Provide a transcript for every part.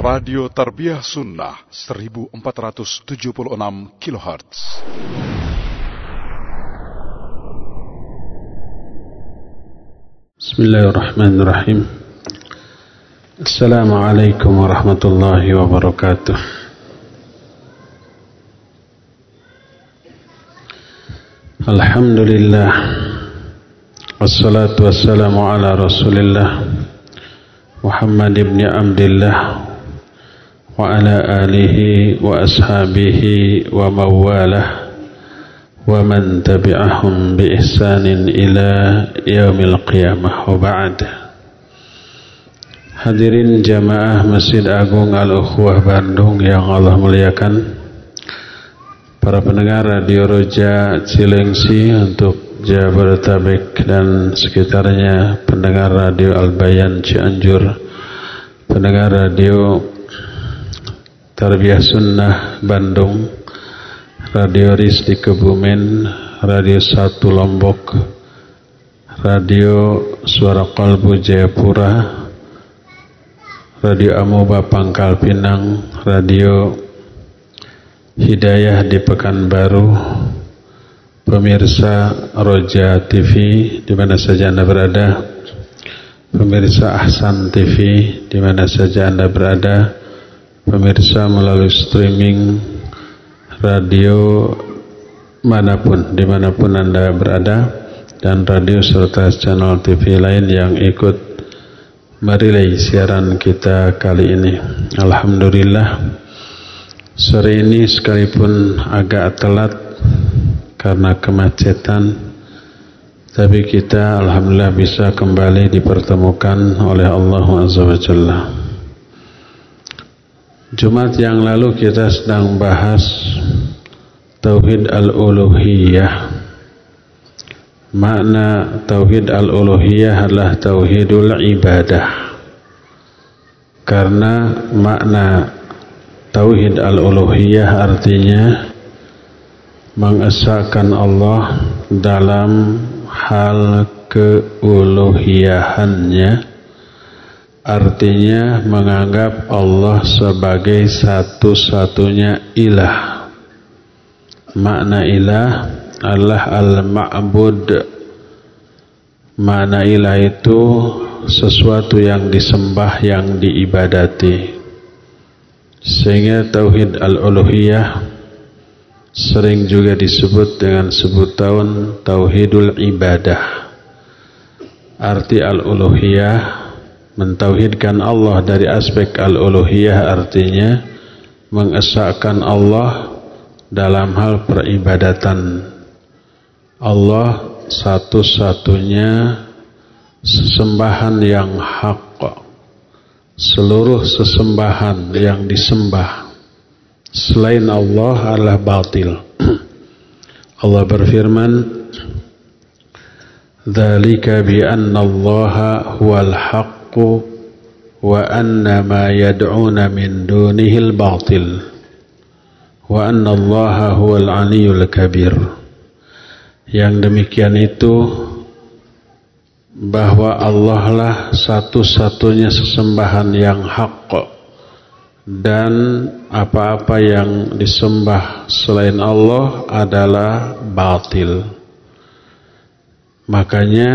Radio Tarbiyah Sunnah 1476 kHz. Bismillahirrahmanirrahim. Assalamualaikum warahmatullahi wabarakatuh. Alhamdulillah. Wassalatu wassalamu ala Rasulillah Muhammad ibn Abdullah وعلى آله وأصحابه ومواله ومن تبعهم بإحسان إلى يوم القيامة وبعد Hadirin jamaah Masjid Agung Al-Ukhwah Bandung yang Allah muliakan Para pendengar Radio Roja Cilengsi untuk Jabodetabek dan sekitarnya Pendengar Radio Al-Bayan Cianjur Pendengar Radio Tarbiyah Sunnah Bandung Radio RIS di Kebumen, Radio Satu Lombok, Radio Suara Kalbu Jayapura, Radio Amoba Pangkal Pinang, Radio Hidayah di Pekanbaru, pemirsa Roja TV di mana saja Anda berada, pemirsa Ahsan TV di mana saja Anda berada, pemirsa melalui streaming radio mana pun, di mana pun Anda berada, dan radio serta channel TV lain yang ikut merilai siaran kita kali ini. Alhamdulillah, sore ini sekalipun agak telat karena kemacetan, tapi kita Alhamdulillah bisa kembali dipertemukan oleh Allah Azza wa Jalla. Jumat yang lalu kita sedang bahas Tauhid Al-Uluhiyah. Makna Tauhid Al-Uluhiyah adalah Tauhidul Ibadah. Karena makna Tauhid Al-Uluhiyah artinya Mengesahkan Allah dalam hal keuluhiyahannya Artinya menganggap Allah sebagai satu-satunya ilah. Makna ilah adalah al-ma'bud. Makna ilah itu sesuatu yang disembah, yang diibadati. Sehingga Tauhid al-uluhiyah sering juga disebut dengan sebutan Tauhidul ibadah. Arti al-uluhiyah Mentauhidkan Allah dari aspek al-uluhiyah artinya mengesahkan Allah dalam hal peribadatan. Allah satu-satunya sesembahan yang hak. Seluruh sesembahan yang disembah selain Allah adalah batil. Allah berfirman, "Dzalika bi anna Allah huwal haqqu wa anna ma yad'una min dunihil batil wa anna allaha huwal aliyul kabir. Yang demikian itu bahwa Allah lah satu-satunya sesembahan yang hak dan apa-apa yang disembah selain Allah adalah batil. Makanya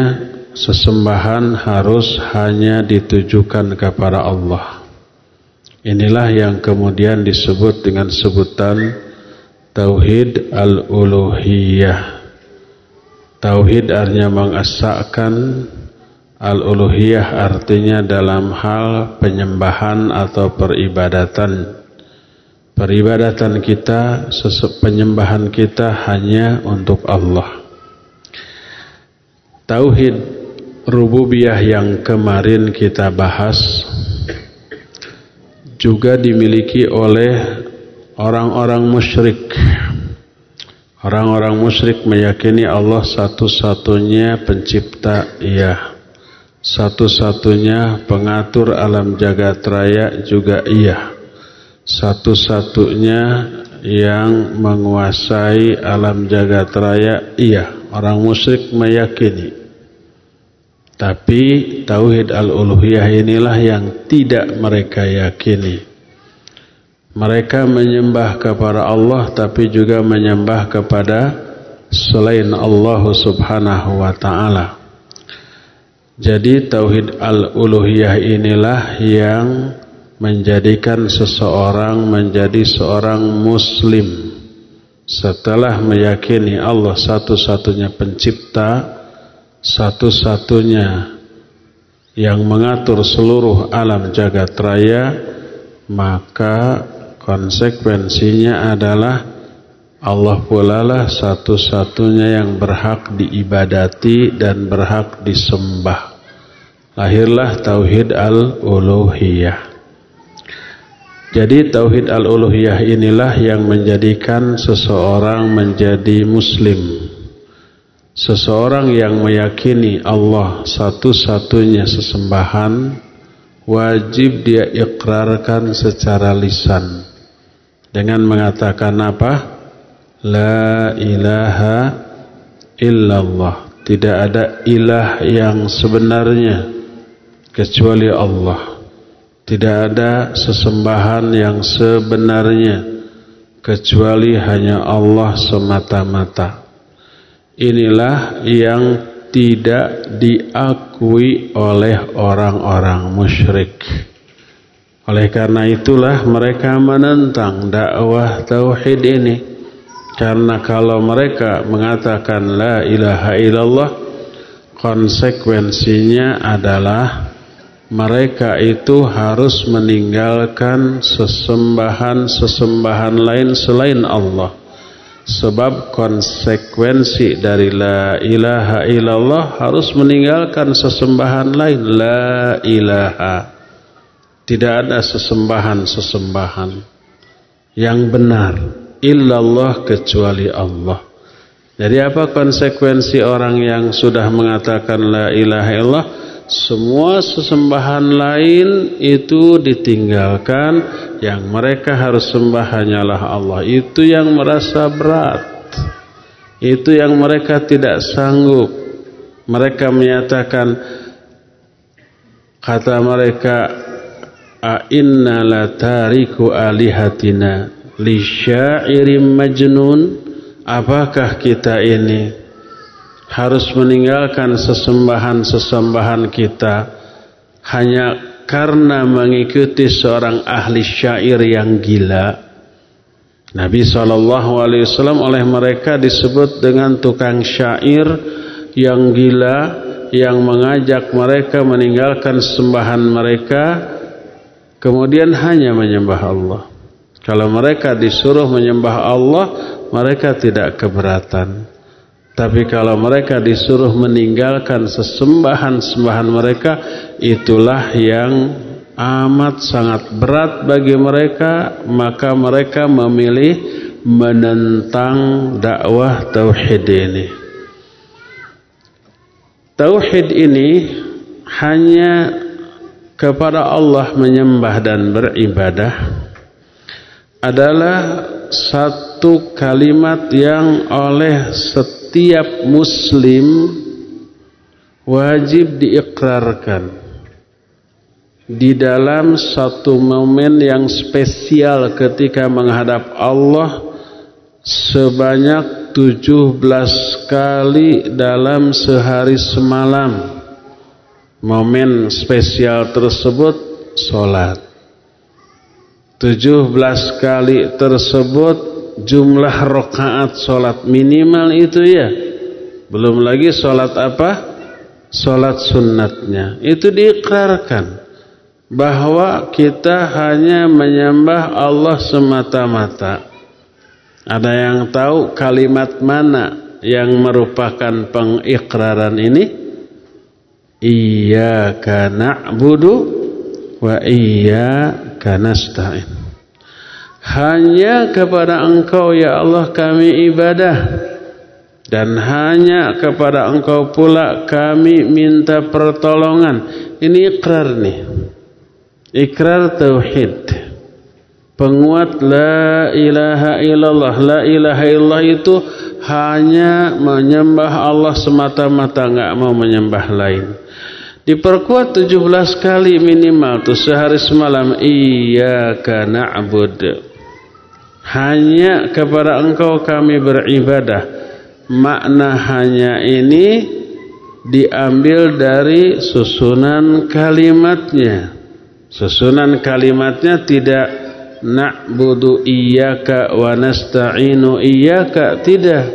sesembahan harus hanya ditujukan kepada Allah. Inilah yang kemudian disebut dengan sebutan Tauhid Al-Uluhiyah. Tauhid artinya mengesahkan Al-Uluhiyah artinya dalam hal penyembahan atau peribadatan. Peribadatan kita, penyembahan kita hanya untuk Allah. Tauhid rububiyah yang kemarin kita bahas juga dimiliki oleh orang-orang musyrik. Orang-orang musyrik meyakini Allah satu-satunya pencipta, iya. Satu-satunya pengatur alam jagat raya juga iya. Satu-satunya yang menguasai alam jagat raya iya. Orang musyrik meyakini tapi tauhid al-uluhiyah inilah yang tidak mereka yakini. Mereka menyembah kepada Allah tapi juga menyembah kepada selain Allah Subhanahu wa taala. Jadi tauhid al-uluhiyah inilah yang menjadikan seseorang menjadi seorang muslim setelah meyakini Allah satu-satunya pencipta satu-satunya yang mengatur seluruh alam jagat raya maka konsekuensinya adalah Allah pula lah satu-satunya yang berhak diibadati dan berhak disembah. Lahirlah tauhid al-uluhiyah. Jadi tauhid al-uluhiyah inilah yang menjadikan seseorang menjadi muslim. Seseorang yang meyakini Allah satu-satunya sesembahan wajib dia ikrarkan secara lisan dengan mengatakan apa? La ilaha illallah. Tidak ada ilah yang sebenarnya kecuali Allah. Tidak ada sesembahan yang sebenarnya kecuali hanya Allah semata-mata. Inilah yang tidak diakui oleh orang-orang musyrik. Oleh karena itulah mereka menentang dakwah tauhid ini. Karena kalau mereka mengatakan la ilaha illallah konsekuensinya adalah mereka itu harus meninggalkan sesembahan-sesembahan lain selain Allah. Sebab konsekuensi dari la ilaha illallah harus meninggalkan sesembahan lain. La ilaha. Tidak ada sesembahan-sesembahan yang benar. Illallah kecuali Allah. Jadi apa konsekuensi orang yang sudah mengatakan la ilaha illallah? Semua sesembahan lain itu ditinggalkan. Yang mereka harus sembah hanyalah Allah. Itu yang merasa berat. Itu yang mereka tidak sanggup. Mereka menyatakan kata mereka a inna la tariku alihatina li syairim majnun. Apakah kita ini harus meninggalkan sesembahan-sesembahan kita hanya karena mengikuti seorang ahli syair yang gila. Nabi SAW oleh mereka disebut dengan tukang syair yang gila yang mengajak mereka meninggalkan sembahan mereka kemudian hanya menyembah Allah. Kalau mereka disuruh menyembah Allah, mereka tidak keberatan. Tapi kalau mereka disuruh meninggalkan sesembahan-sembahan mereka, itulah yang amat sangat berat bagi mereka, maka mereka memilih menentang dakwah tauhid ini. Tauhid ini hanya kepada Allah menyembah dan beribadah adalah satu kalimat yang oleh setiap setiap muslim wajib diikrarkan di dalam satu momen yang spesial ketika menghadap Allah sebanyak 17 kali dalam sehari semalam. Momen spesial tersebut solat 17 kali tersebut jumlah rokaat solat minimal itu ya. Belum lagi solat apa? Solat sunnatnya. Itu diikrarkan. Bahwa kita hanya menyembah Allah semata-mata. Ada yang tahu kalimat mana yang merupakan pengikraran ini? Iyyaka na'budu wa iyyaka nasta'in hanya kepada engkau ya Allah kami ibadah dan hanya kepada engkau pula kami minta pertolongan. Ini ikrar nih. Ikrar tauhid. Penguat la ilaha illallah. La ilaha illallah itu hanya menyembah Allah semata-mata, enggak mau menyembah lain. Diperkuat 17 kali minimal tuh sehari semalam iyyaka na'bud. Hanya kepada Engkau kami beribadah. Makna hanya ini diambil dari susunan kalimatnya. Susunan kalimatnya tidak na'budu iyyaka wa nasta'inu iyyaka tidak.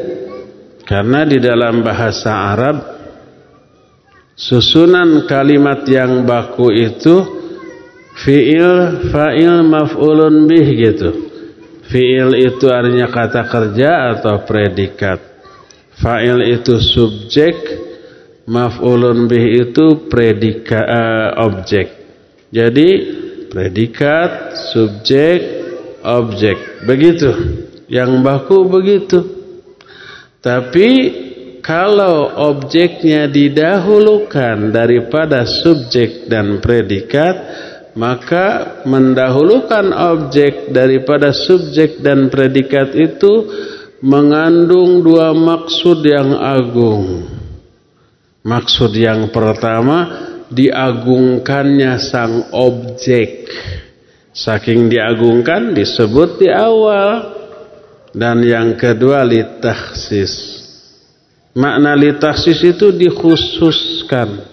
Karena di dalam bahasa Arab Susunan kalimat yang baku itu fiil, fa'il, maf'ulun bih gitu. Fiil itu artinya kata kerja atau predikat. Fa'il itu subjek, maf'ulun bih itu predika uh, objek. Jadi predikat, subjek, objek. Begitu. Yang baku begitu. Tapi kalau objeknya didahulukan daripada subjek dan predikat maka mendahulukan objek daripada subjek dan predikat itu mengandung dua maksud yang agung. Maksud yang pertama diagungkannya sang objek. Saking diagungkan disebut di awal. Dan yang kedua litakhsis Makna litaksis itu dikhususkan.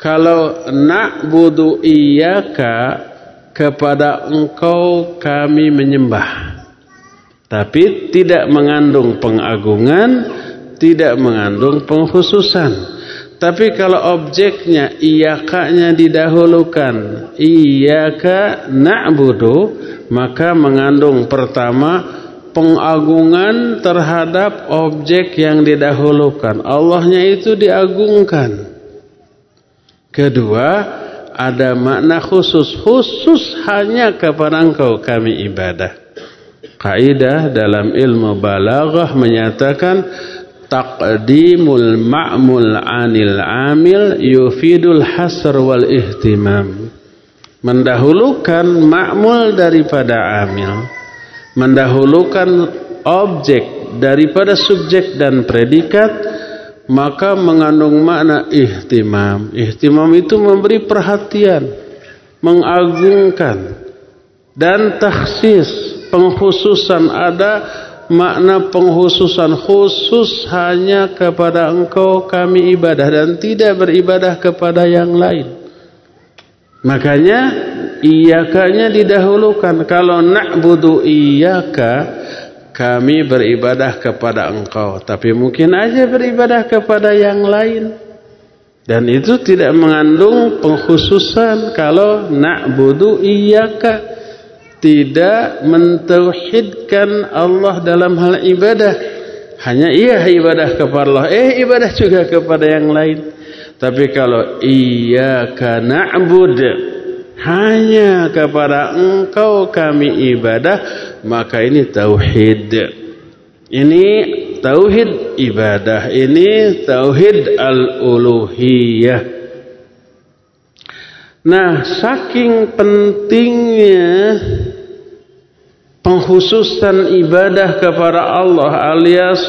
Kalau na'budu iyaka kepada engkau kami menyembah. Tapi tidak mengandung pengagungan, tidak mengandung pengkhususan. Tapi kalau objeknya iyakanya didahulukan, iyaka na'budu, maka mengandung pertama pengagungan terhadap objek yang didahulukan. Allahnya itu diagungkan. Kedua, ada makna khusus. Khusus hanya kepada engkau kami ibadah. Kaidah dalam ilmu balaghah menyatakan taqdimul ma'mul anil amil yufidul hasr wal ihtimam. Mendahulukan ma'mul daripada amil mendahulukan objek daripada subjek dan predikat maka mengandung makna ihtimam. Ihtimam itu memberi perhatian, mengagungkan dan taksis, penghususan ada makna penghususan khusus hanya kepada engkau kami ibadah dan tidak beribadah kepada yang lain. Makanya iyakanya didahulukan. Kalau na'budu iyaka kami beribadah kepada engkau. Tapi mungkin aja beribadah kepada yang lain. Dan itu tidak mengandung pengkhususan kalau na'budu iyaka tidak mentauhidkan Allah dalam hal ibadah. Hanya iya ibadah kepada Allah, eh ibadah juga kepada yang lain. Tapi kalau iyyaka na'bud hanya kepada engkau kami ibadah maka ini tauhid. Ini tauhid ibadah ini tauhid al-uluhiyah. Nah saking pentingnya penghususan ibadah kepada Allah alias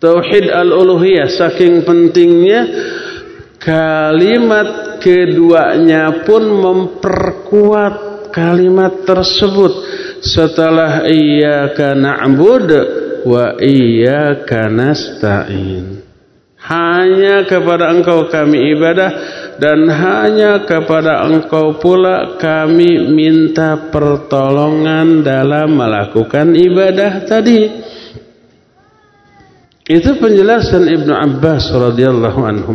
tauhid al-uluhiyah saking pentingnya kalimat keduanya pun memperkuat kalimat tersebut. Setelah iyyaka na'bud wa iyyaka nasta'in. Hanya kepada engkau kami ibadah dan hanya kepada engkau pula kami minta pertolongan dalam melakukan ibadah tadi. Itu penjelasan Ibnu Abbas radhiyallahu anhu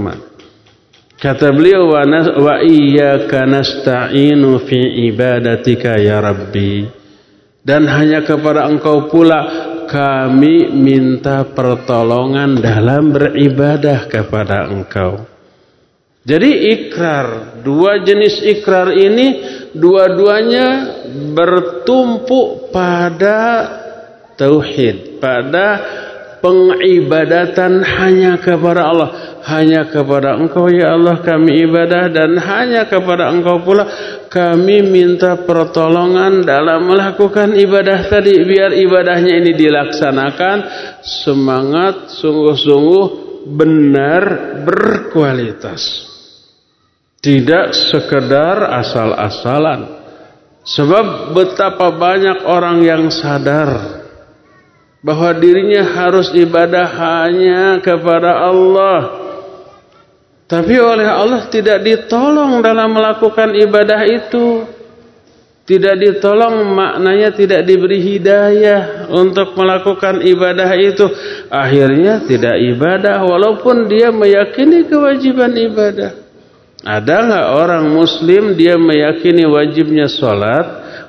Kata beliau wa, wa iyyaka nasta'inu fi ibadatika ya Rabbi. Dan hanya kepada engkau pula kami minta pertolongan dalam beribadah kepada engkau. Jadi ikrar, dua jenis ikrar ini dua-duanya bertumpu pada tauhid, pada pengibadatan hanya kepada Allah hanya kepada engkau ya Allah kami ibadah dan hanya kepada engkau pula kami minta pertolongan dalam melakukan ibadah tadi biar ibadahnya ini dilaksanakan semangat sungguh-sungguh benar berkualitas Tidak sekedar asal-asalan. Sebab betapa banyak orang yang sadar bahwa dirinya harus ibadah hanya kepada Allah. Tapi oleh Allah tidak ditolong dalam melakukan ibadah itu. Tidak ditolong maknanya tidak diberi hidayah untuk melakukan ibadah itu. Akhirnya tidak ibadah walaupun dia meyakini kewajiban ibadah. Ada nggak orang muslim dia meyakini wajibnya sholat,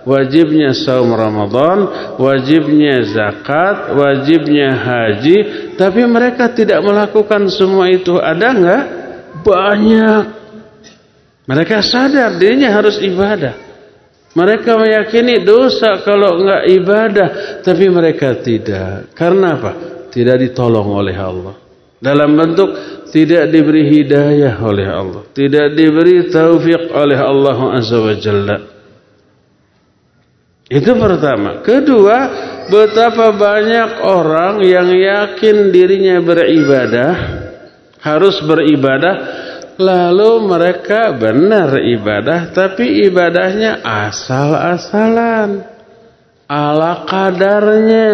wajibnya saum Ramadan, wajibnya zakat, wajibnya haji, tapi mereka tidak melakukan semua itu. Ada nggak? Banyak. Mereka sadar dirinya harus ibadah. Mereka meyakini dosa kalau nggak ibadah, tapi mereka tidak. Karena apa? Tidak ditolong oleh Allah. Dalam bentuk tidak diberi hidayah oleh Allah, tidak diberi taufik oleh Allah Azza wa Jalla. Itu pertama. Kedua, betapa banyak orang yang yakin dirinya beribadah, harus beribadah, lalu mereka benar ibadah, tapi ibadahnya asal-asalan, ala kadarnya,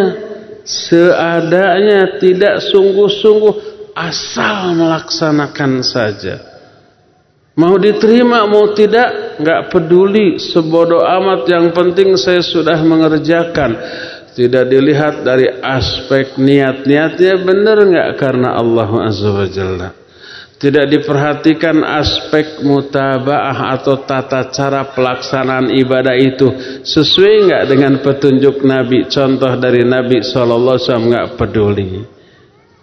seadanya, tidak sungguh-sungguh asal melaksanakan saja. Mau diterima mau tidak nggak peduli sebodoh amat yang penting saya sudah mengerjakan. Tidak dilihat dari aspek niat-niatnya benar nggak karena Allah Azza wa Jalla. Tidak diperhatikan aspek mutabaah atau tata cara pelaksanaan ibadah itu sesuai nggak dengan petunjuk Nabi. Contoh dari Nabi Shallallahu Alaihi Wasallam nggak peduli.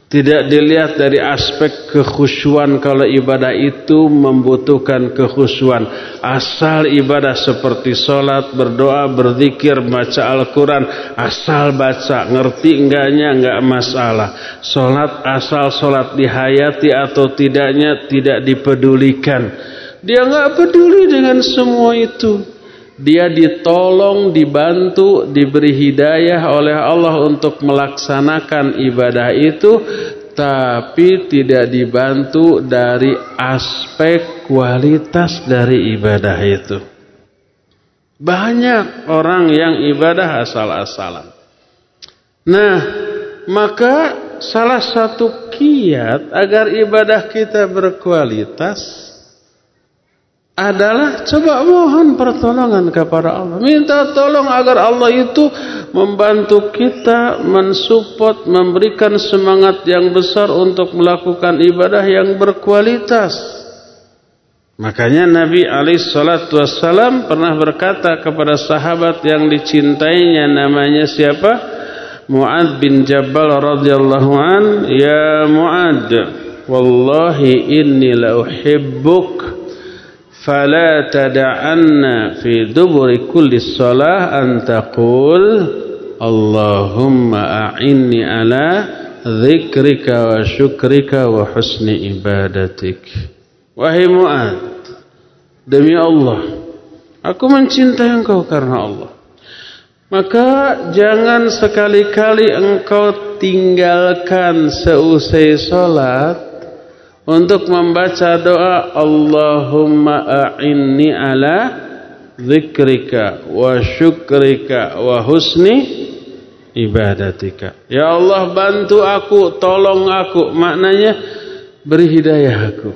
Tidak dilihat dari aspek kekhusyuan kalau ibadah itu membutuhkan kekhusyuan. Asal ibadah seperti sholat, berdoa, berzikir, baca Al-Quran. Asal baca, ngerti enggaknya enggak masalah. Sholat asal sholat dihayati atau tidaknya tidak dipedulikan. Dia enggak peduli dengan semua itu dia ditolong, dibantu, diberi hidayah oleh Allah untuk melaksanakan ibadah itu, tapi tidak dibantu dari aspek kualitas dari ibadah itu. Banyak orang yang ibadah asal-asalan. Nah, maka salah satu kiat agar ibadah kita berkualitas adalah coba mohon pertolongan kepada Allah. Minta tolong agar Allah itu membantu kita, mensupport, memberikan semangat yang besar untuk melakukan ibadah yang berkualitas. Makanya Nabi Wasallam pernah berkata kepada sahabat yang dicintainya namanya siapa? Muad bin Jabal radhiyallahu an, ya Muad, wallahi inni la uhibbuk fala tada'anna fi duburi kulli shalah an Allahumma a'inni ala dzikrika wa syukrika wa husni ibadatik. Wahai Mu'ad demi Allah aku mencintai engkau karena Allah. Maka jangan sekali-kali engkau tinggalkan seusai sholat untuk membaca doa Allahumma a'inni ala zikrika wa syukrika wa husni ibadatika. Ya Allah bantu aku, tolong aku. Maknanya beri hidayah aku.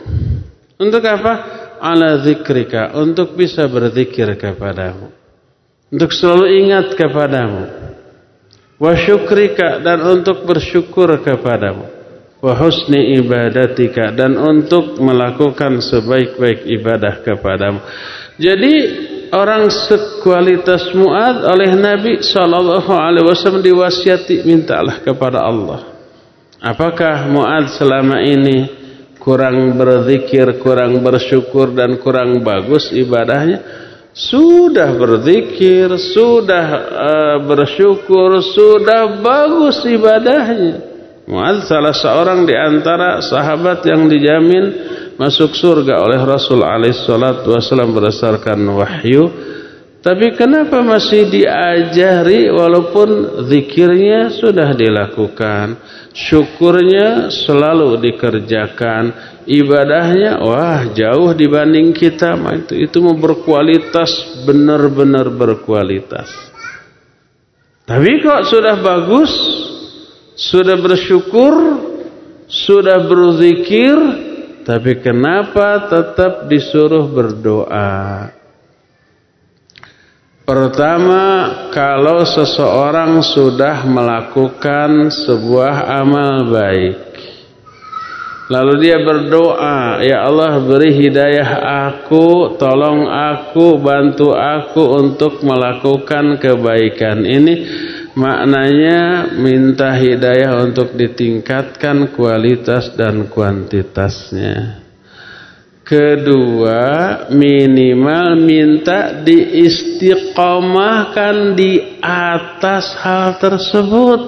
Untuk apa? Ala zikrika, untuk bisa berzikir kepadamu. Untuk selalu ingat kepadamu. Wa syukrika dan untuk bersyukur kepadamu wa husni ibadatika dan untuk melakukan sebaik-baik ibadah kepadamu. Jadi orang sekualitas Muad oleh Nabi sallallahu alaihi wasallam diwasiati mintalah kepada Allah. Apakah Muad selama ini kurang berzikir, kurang bersyukur dan kurang bagus ibadahnya? Sudah berzikir, sudah uh, bersyukur, sudah bagus ibadahnya. Mu'ad salah seorang di antara sahabat yang dijamin masuk surga oleh Rasul alaihi salatu wasallam berdasarkan wahyu Tapi kenapa masih diajari walaupun zikirnya sudah dilakukan, syukurnya selalu dikerjakan, ibadahnya wah jauh dibanding kita itu itu berkualitas benar-benar berkualitas. Tapi kok sudah bagus, sudah bersyukur, sudah berzikir, tapi kenapa tetap disuruh berdoa? Pertama, kalau seseorang sudah melakukan sebuah amal baik, lalu dia berdoa, "Ya Allah, beri hidayah aku, tolong aku, bantu aku untuk melakukan kebaikan." Ini maknanya minta hidayah untuk ditingkatkan kualitas dan kuantitasnya. Kedua, minimal minta diistiqomahkan di atas hal tersebut.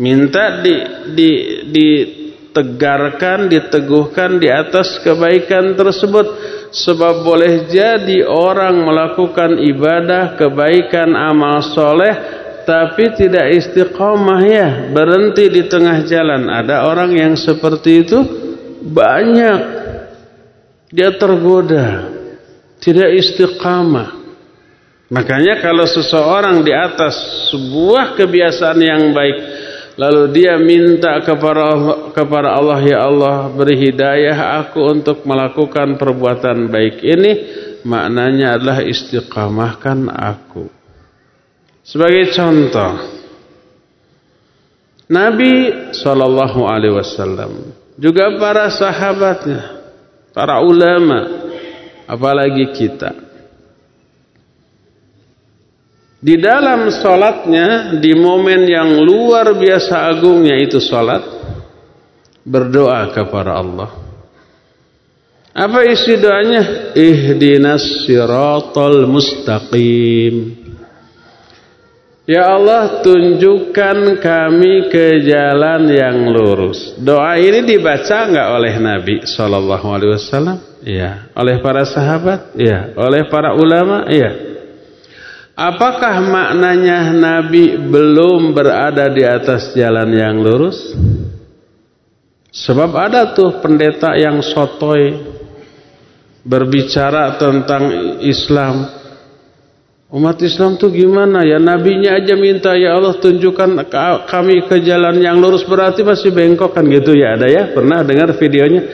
Minta di, di, ditegarkan, diteguhkan di atas kebaikan tersebut. Sebab boleh jadi orang melakukan ibadah, kebaikan, amal soleh, tapi tidak istiqomah ya, berhenti di tengah jalan. Ada orang yang seperti itu banyak dia tergoda, tidak istiqamah. Makanya kalau seseorang di atas sebuah kebiasaan yang baik, lalu dia minta kepada Allah, kepada Allah ya Allah beri hidayah aku untuk melakukan perbuatan baik ini, maknanya adalah istiqamahkan aku. Sebagai contoh, Nabi Shallallahu Alaihi Wasallam juga para sahabatnya para ulama, apalagi kita. Di dalam solatnya, di momen yang luar biasa agungnya itu solat, berdoa kepada Allah. Apa isi doanya? Ihdinas siratal mustaqim. Ya Allah tunjukkan kami ke jalan yang lurus. Doa ini dibaca enggak oleh Nabi Shallallahu Alaihi Wasallam? Iya. Oleh para sahabat? Iya. Oleh para ulama? Iya. Apakah maknanya Nabi belum berada di atas jalan yang lurus? Sebab ada tuh pendeta yang sotoy berbicara tentang Islam Umat Islam tuh gimana ya? Nabinya aja minta ya Allah tunjukkan kami ke jalan yang lurus berarti masih bengkok kan gitu ya ada ya? Pernah dengar videonya?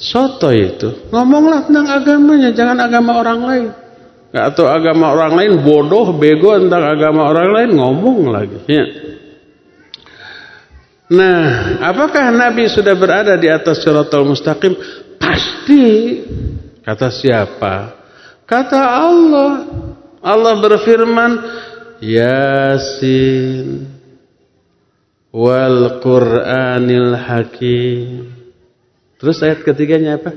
Soto itu. Ngomonglah tentang agamanya, jangan agama orang lain. Gak tahu agama orang lain bodoh, bego tentang agama orang lain ngomong lagi. Ya. Nah, apakah Nabi sudah berada di atas syaratul mustaqim? Pasti. Kata siapa? Kata Allah. Allah berfirman Yasin wal Qur'anil Hakim. Terus ayat ketiganya apa?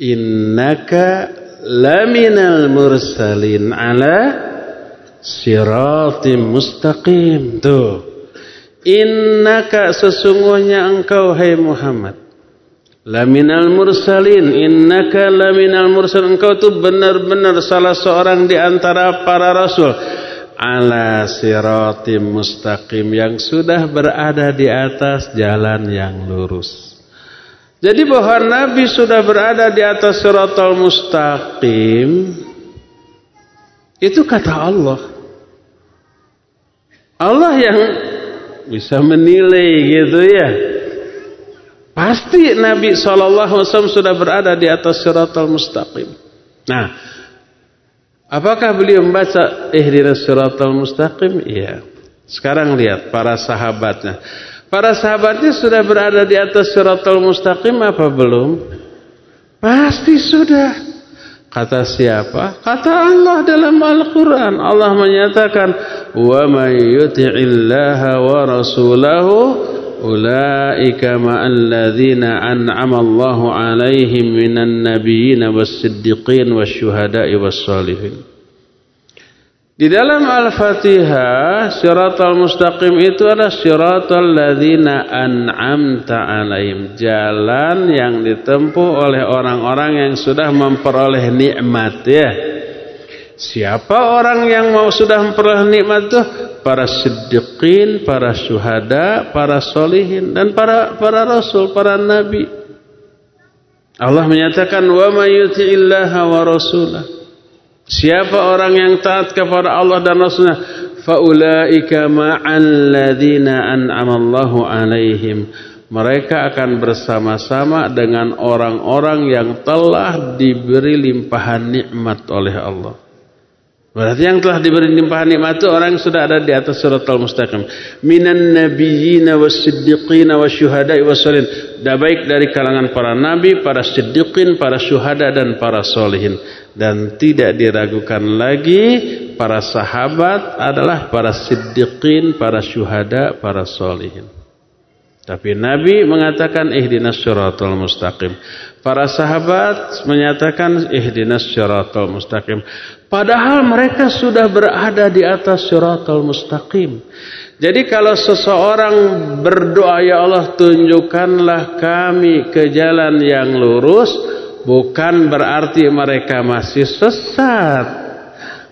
Innaka laminal mursalin ala siratim mustaqim. Tuh. Innaka sesungguhnya engkau hai Muhammad Laminal mursalin innaka laminal mursalin engkau tuh benar-benar salah seorang di antara para rasul ala siratim mustaqim yang sudah berada di atas jalan yang lurus. Jadi bahwa Nabi sudah berada di atas siratal mustaqim itu kata Allah. Allah yang bisa menilai gitu ya. Pasti Nabi SAW sudah berada di atas siratal mustaqim. Nah, apakah beliau membaca ihdinas siratal mustaqim? Iya. Sekarang lihat para sahabatnya. Para sahabatnya sudah berada di atas siratal mustaqim apa belum? Pasti sudah. Kata siapa? Kata Allah dalam Al-Quran. Allah menyatakan, Wa may yuti'illaha wa rasulahu Ulaika ma'alladzina an'ama Allahu alaihim minan nabiyyin was-siddiqin wasyuhada'i was-salihin. Di dalam Al-Fatihah, Syiratal Mustaqim itu adalah Syiratal ladzina an'amta alaihim, jalan yang ditempuh oleh orang-orang yang sudah memperoleh nikmat ya. Siapa orang yang mau sudah memperoleh nikmat itu? Para siddiqin, para syuhada, para solihin dan para para rasul, para nabi. Allah menyatakan wa may yuti'illaha wa rasulah. Siapa orang yang taat kepada Allah dan Rasulnya, faulaika ma'al ladzina an'ama Allahu alaihim. Mereka akan bersama-sama dengan orang-orang yang telah diberi limpahan nikmat oleh Allah. Berarti yang telah diberi limpahan nikmat itu orang yang sudah ada di atas suratul mustaqim. Minan nabiyyin was-siddiqin wasyuhada'i wasolin. Dan baik dari kalangan para nabi, para siddiqin, para syuhada dan para solihin. Dan tidak diragukan lagi para sahabat adalah para siddiqin, para syuhada, para solihin. Tapi Nabi mengatakan ihdinas syaratul mustaqim. Para sahabat menyatakan ihdinas syaratul mustaqim. Padahal mereka sudah berada di atas syaratul mustaqim. Jadi kalau seseorang berdoa ya Allah tunjukkanlah kami ke jalan yang lurus bukan berarti mereka masih sesat.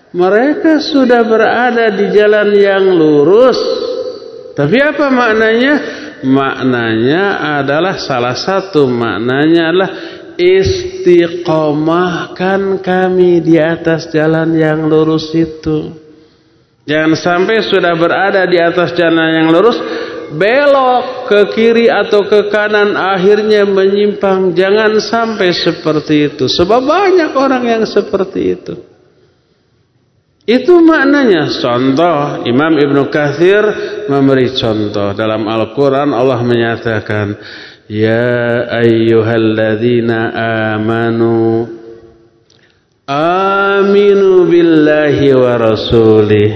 Mereka sudah berada di jalan yang lurus. Tapi apa maknanya? Maknanya adalah salah satu maknanya adalah istiqomahkan kami di atas jalan yang lurus itu. Jangan sampai sudah berada di atas jalan yang lurus belok ke kiri atau ke kanan akhirnya menyimpang. Jangan sampai seperti itu. Sebab banyak orang yang seperti itu. Itu maknanya. Contoh Imam Ibnu Kathir memberi contoh. Dalam Al-Quran Allah menyatakan Ya ayyuhalladzina amanu Aminu billahi wa rasulih.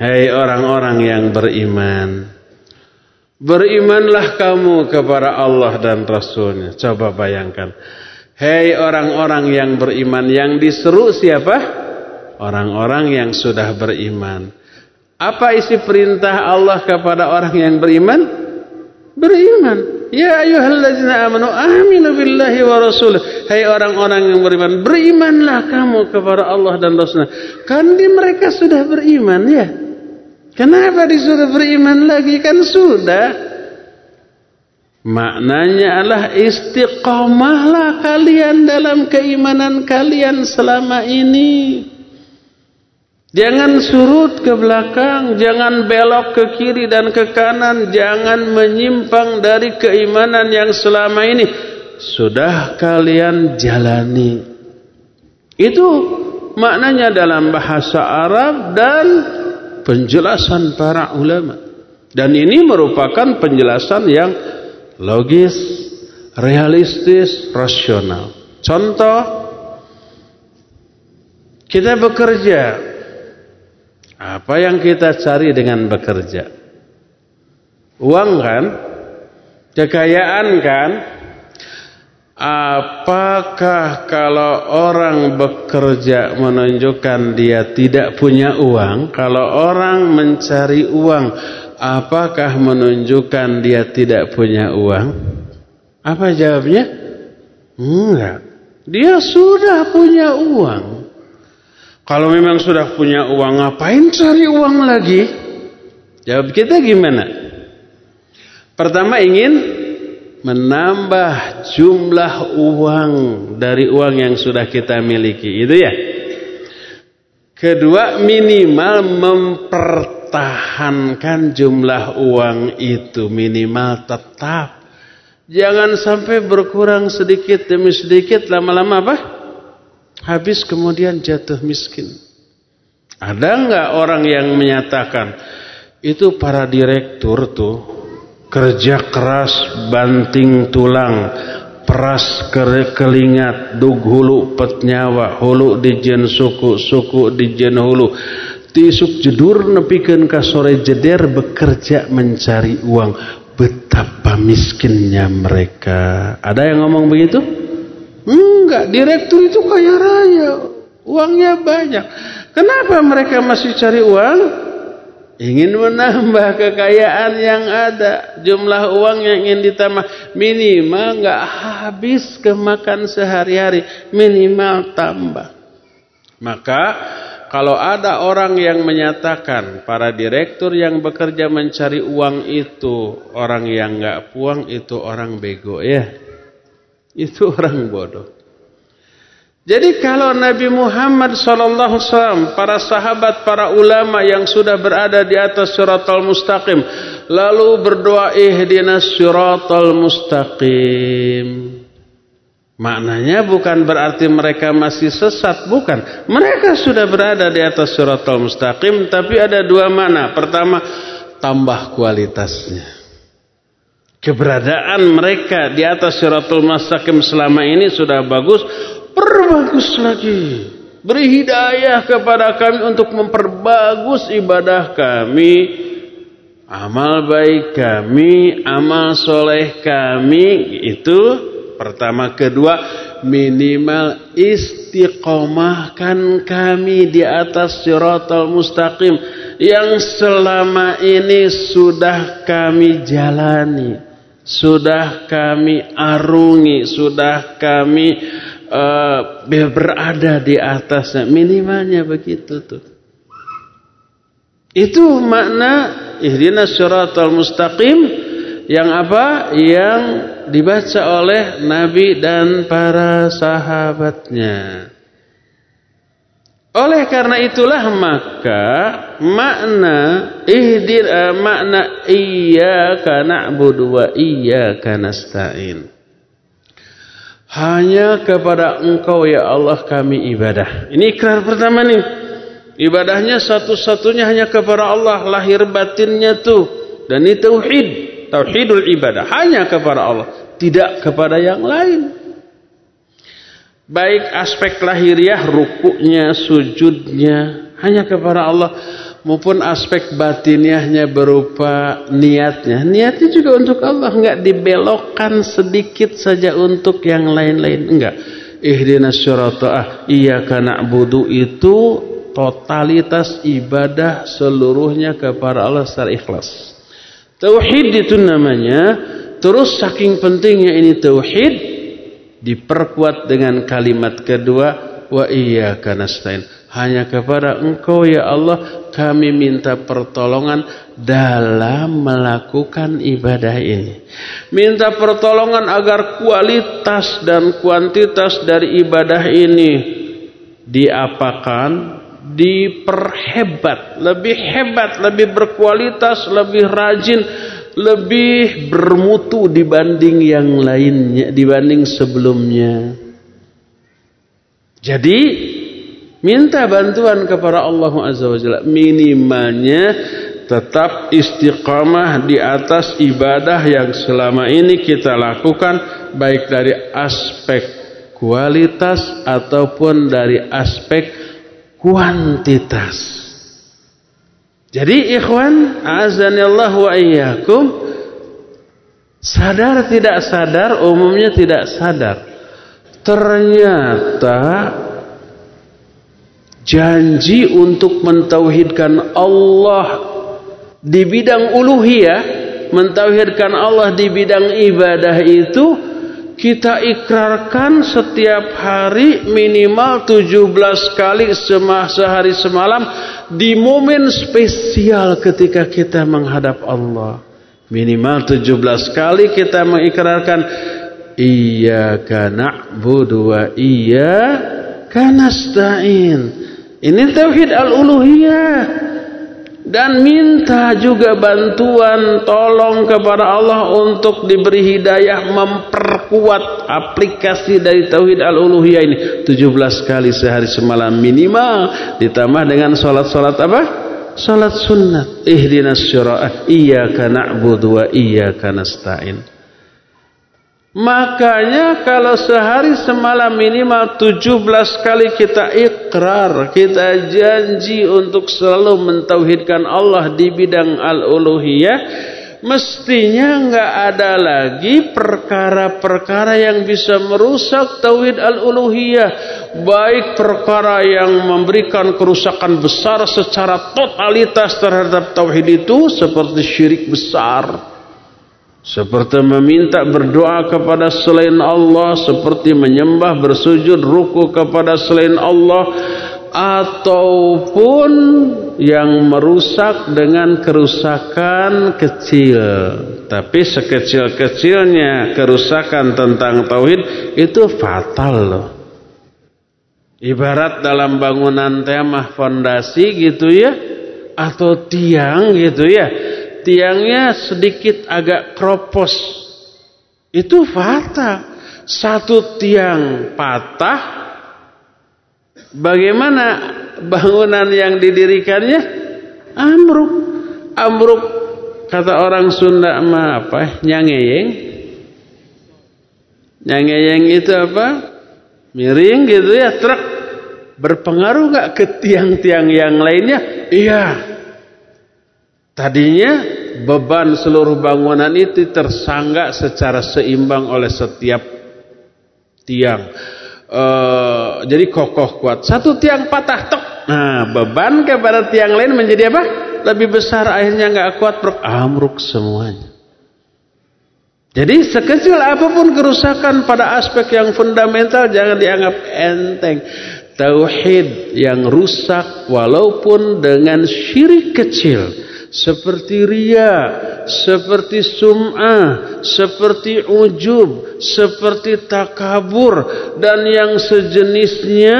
Hai orang-orang yang beriman Berimanlah kamu kepada Allah dan Rasulnya. Coba bayangkan. Hei orang-orang yang beriman Yang diseru siapa? Orang-orang yang sudah beriman. Apa isi perintah Allah kepada orang yang beriman? Beriman. Ya ayyuhalladzina amanu aminu billahi wa rasul. Hai orang-orang yang beriman, berimanlah kamu kepada Allah dan Rasulnya. Kan di mereka sudah beriman ya. Kenapa disuruh beriman lagi? Kan sudah. Maknanya adalah istiqomahlah kalian dalam keimanan kalian selama ini. Jangan surut ke belakang, jangan belok ke kiri dan ke kanan, jangan menyimpang dari keimanan yang selama ini sudah kalian jalani. Itu maknanya dalam bahasa Arab dan penjelasan para ulama. Dan ini merupakan penjelasan yang logis, realistis, rasional. Contoh, kita bekerja apa yang kita cari dengan bekerja? Uang kan? Kekayaan kan? Apakah kalau orang bekerja menunjukkan dia tidak punya uang? Kalau orang mencari uang, apakah menunjukkan dia tidak punya uang? Apa jawabnya? Enggak. Dia sudah punya uang. Kalau memang sudah punya uang, ngapain cari uang lagi? Jawab kita gimana? Pertama ingin menambah jumlah uang dari uang yang sudah kita miliki. Itu ya. Kedua minimal mempertahankan jumlah uang itu minimal tetap. Jangan sampai berkurang sedikit demi sedikit lama-lama apa? Habis kemudian jatuh miskin. Ada nggak orang yang menyatakan itu para direktur tuh kerja keras banting tulang peras kelingat dug hulu pet nyawa hulu jen suku suku jen hulu. Tisuk jedur nepikeun ka sore jeder bekerja mencari uang. Betapa miskinnya mereka. Ada yang ngomong begitu Enggak, direktur itu kaya raya. Uangnya banyak. Kenapa mereka masih cari uang? Ingin menambah kekayaan yang ada. Jumlah uang yang ingin ditambah. Minimal enggak habis kemakan sehari-hari. Minimal tambah. Maka kalau ada orang yang menyatakan para direktur yang bekerja mencari uang itu orang yang nggak puang itu orang bego ya. Itu orang bodoh. Jadi kalau Nabi Muhammad SAW, para sahabat, para ulama yang sudah berada di atas syaratul mustaqim, lalu berdoa ihdinas syaratul mustaqim. Maknanya bukan berarti mereka masih sesat, bukan. Mereka sudah berada di atas suratul mustaqim, tapi ada dua makna. Pertama, tambah kualitasnya. Keberadaan mereka di atas suratul mustaqim selama ini sudah bagus, perbagus lagi. Beri hidayah kepada kami untuk memperbagus ibadah kami, amal baik kami, amal soleh kami, itu Pertama, kedua, minimal istiqomahkan kami di atas syaratul mustaqim. Yang selama ini sudah kami jalani, sudah kami arungi, sudah kami uh, berada di atasnya. Minimalnya begitu tuh. Itu makna ihdinas syaratul mustaqim yang apa? Yang dibaca oleh Nabi dan para sahabatnya. Oleh karena itulah maka makna ihdir uh, makna iyyaka na'budu wa iyyaka nasta'in. Hanya kepada Engkau ya Allah kami ibadah. Ini ikrar pertama nih. Ibadahnya satu-satunya hanya kepada Allah, lahir batinnya tuh. Dan ini tauhid. Tauhidul ibadah hanya kepada Allah, tidak kepada yang lain. Baik aspek lahiriah, rukuknya, sujudnya hanya kepada Allah maupun aspek batiniahnya berupa niatnya. Niatnya juga untuk Allah, enggak dibelokkan sedikit saja untuk yang lain-lain, enggak. Ihdinas syirata iyyaka na'budu itu totalitas ibadah seluruhnya kepada Allah secara ikhlas. Tauhid itu namanya. Terus saking pentingnya ini tauhid diperkuat dengan kalimat kedua wa iyyaka nasta'in. Hanya kepada Engkau ya Allah kami minta pertolongan dalam melakukan ibadah ini. Minta pertolongan agar kualitas dan kuantitas dari ibadah ini diapakan diperhebat, lebih hebat, lebih berkualitas, lebih rajin, lebih bermutu dibanding yang lainnya, dibanding sebelumnya. Jadi minta bantuan kepada Allah Azza wa Jalla minimalnya tetap istiqamah di atas ibadah yang selama ini kita lakukan baik dari aspek kualitas ataupun dari aspek kuantitas. Jadi ikhwan, azanillah wa iyyakum sadar tidak sadar, umumnya tidak sadar. Ternyata janji untuk mentauhidkan Allah di bidang uluhiyah, mentauhidkan Allah di bidang ibadah itu kita ikrarkan setiap hari minimal 17 kali semah sehari semalam di momen spesial ketika kita menghadap Allah. Minimal 17 kali kita mengikrarkan Iyyaka na'budu wa iyyaka nasta'in. Ini tauhid al-uluhiyah dan minta juga bantuan tolong kepada Allah untuk diberi hidayah memperkuat aplikasi dari tauhid al-uluhiyah ini 17 kali sehari semalam minimal ditambah dengan salat-salat apa? Salat sunnat. Ihdinas syira'ah iyyaka na'budu wa iyyaka. Makanya kalau sehari semalam minimal 17 kali kita ikrar, kita janji untuk selalu mentauhidkan Allah di bidang al-uluhiyah, mestinya nggak ada lagi perkara-perkara yang bisa merusak tauhid al-uluhiyah, baik perkara yang memberikan kerusakan besar secara totalitas terhadap tauhid itu seperti syirik besar seperti meminta berdoa kepada selain Allah, seperti menyembah bersujud ruku kepada selain Allah, ataupun yang merusak dengan kerusakan kecil. Tapi sekecil-kecilnya kerusakan tentang tauhid itu fatal loh. Ibarat dalam bangunan temah fondasi gitu ya atau tiang gitu ya. Tiangnya sedikit agak kropos. Itu fatal. Satu tiang patah Bagaimana bangunan yang didirikannya? Amruk. Amruk kata orang Sunda mah apa? Nyangeyeng. Nyangeyeng itu apa? Miring gitu ya, truk. Berpengaruh nggak ke tiang-tiang yang lainnya? Iya. Tadinya beban seluruh bangunan itu tersanggah secara seimbang oleh setiap tiang uh, jadi kokoh kuat. Satu tiang patah tok. Nah, beban kepada tiang lain menjadi apa? Lebih besar akhirnya nggak kuat amruk semuanya. Jadi sekecil apa pun kerusakan pada aspek yang fundamental jangan dianggap enteng. Tauhid yang rusak walaupun dengan syirik kecil seperti ria, seperti sum'ah, seperti ujub, seperti takabur dan yang sejenisnya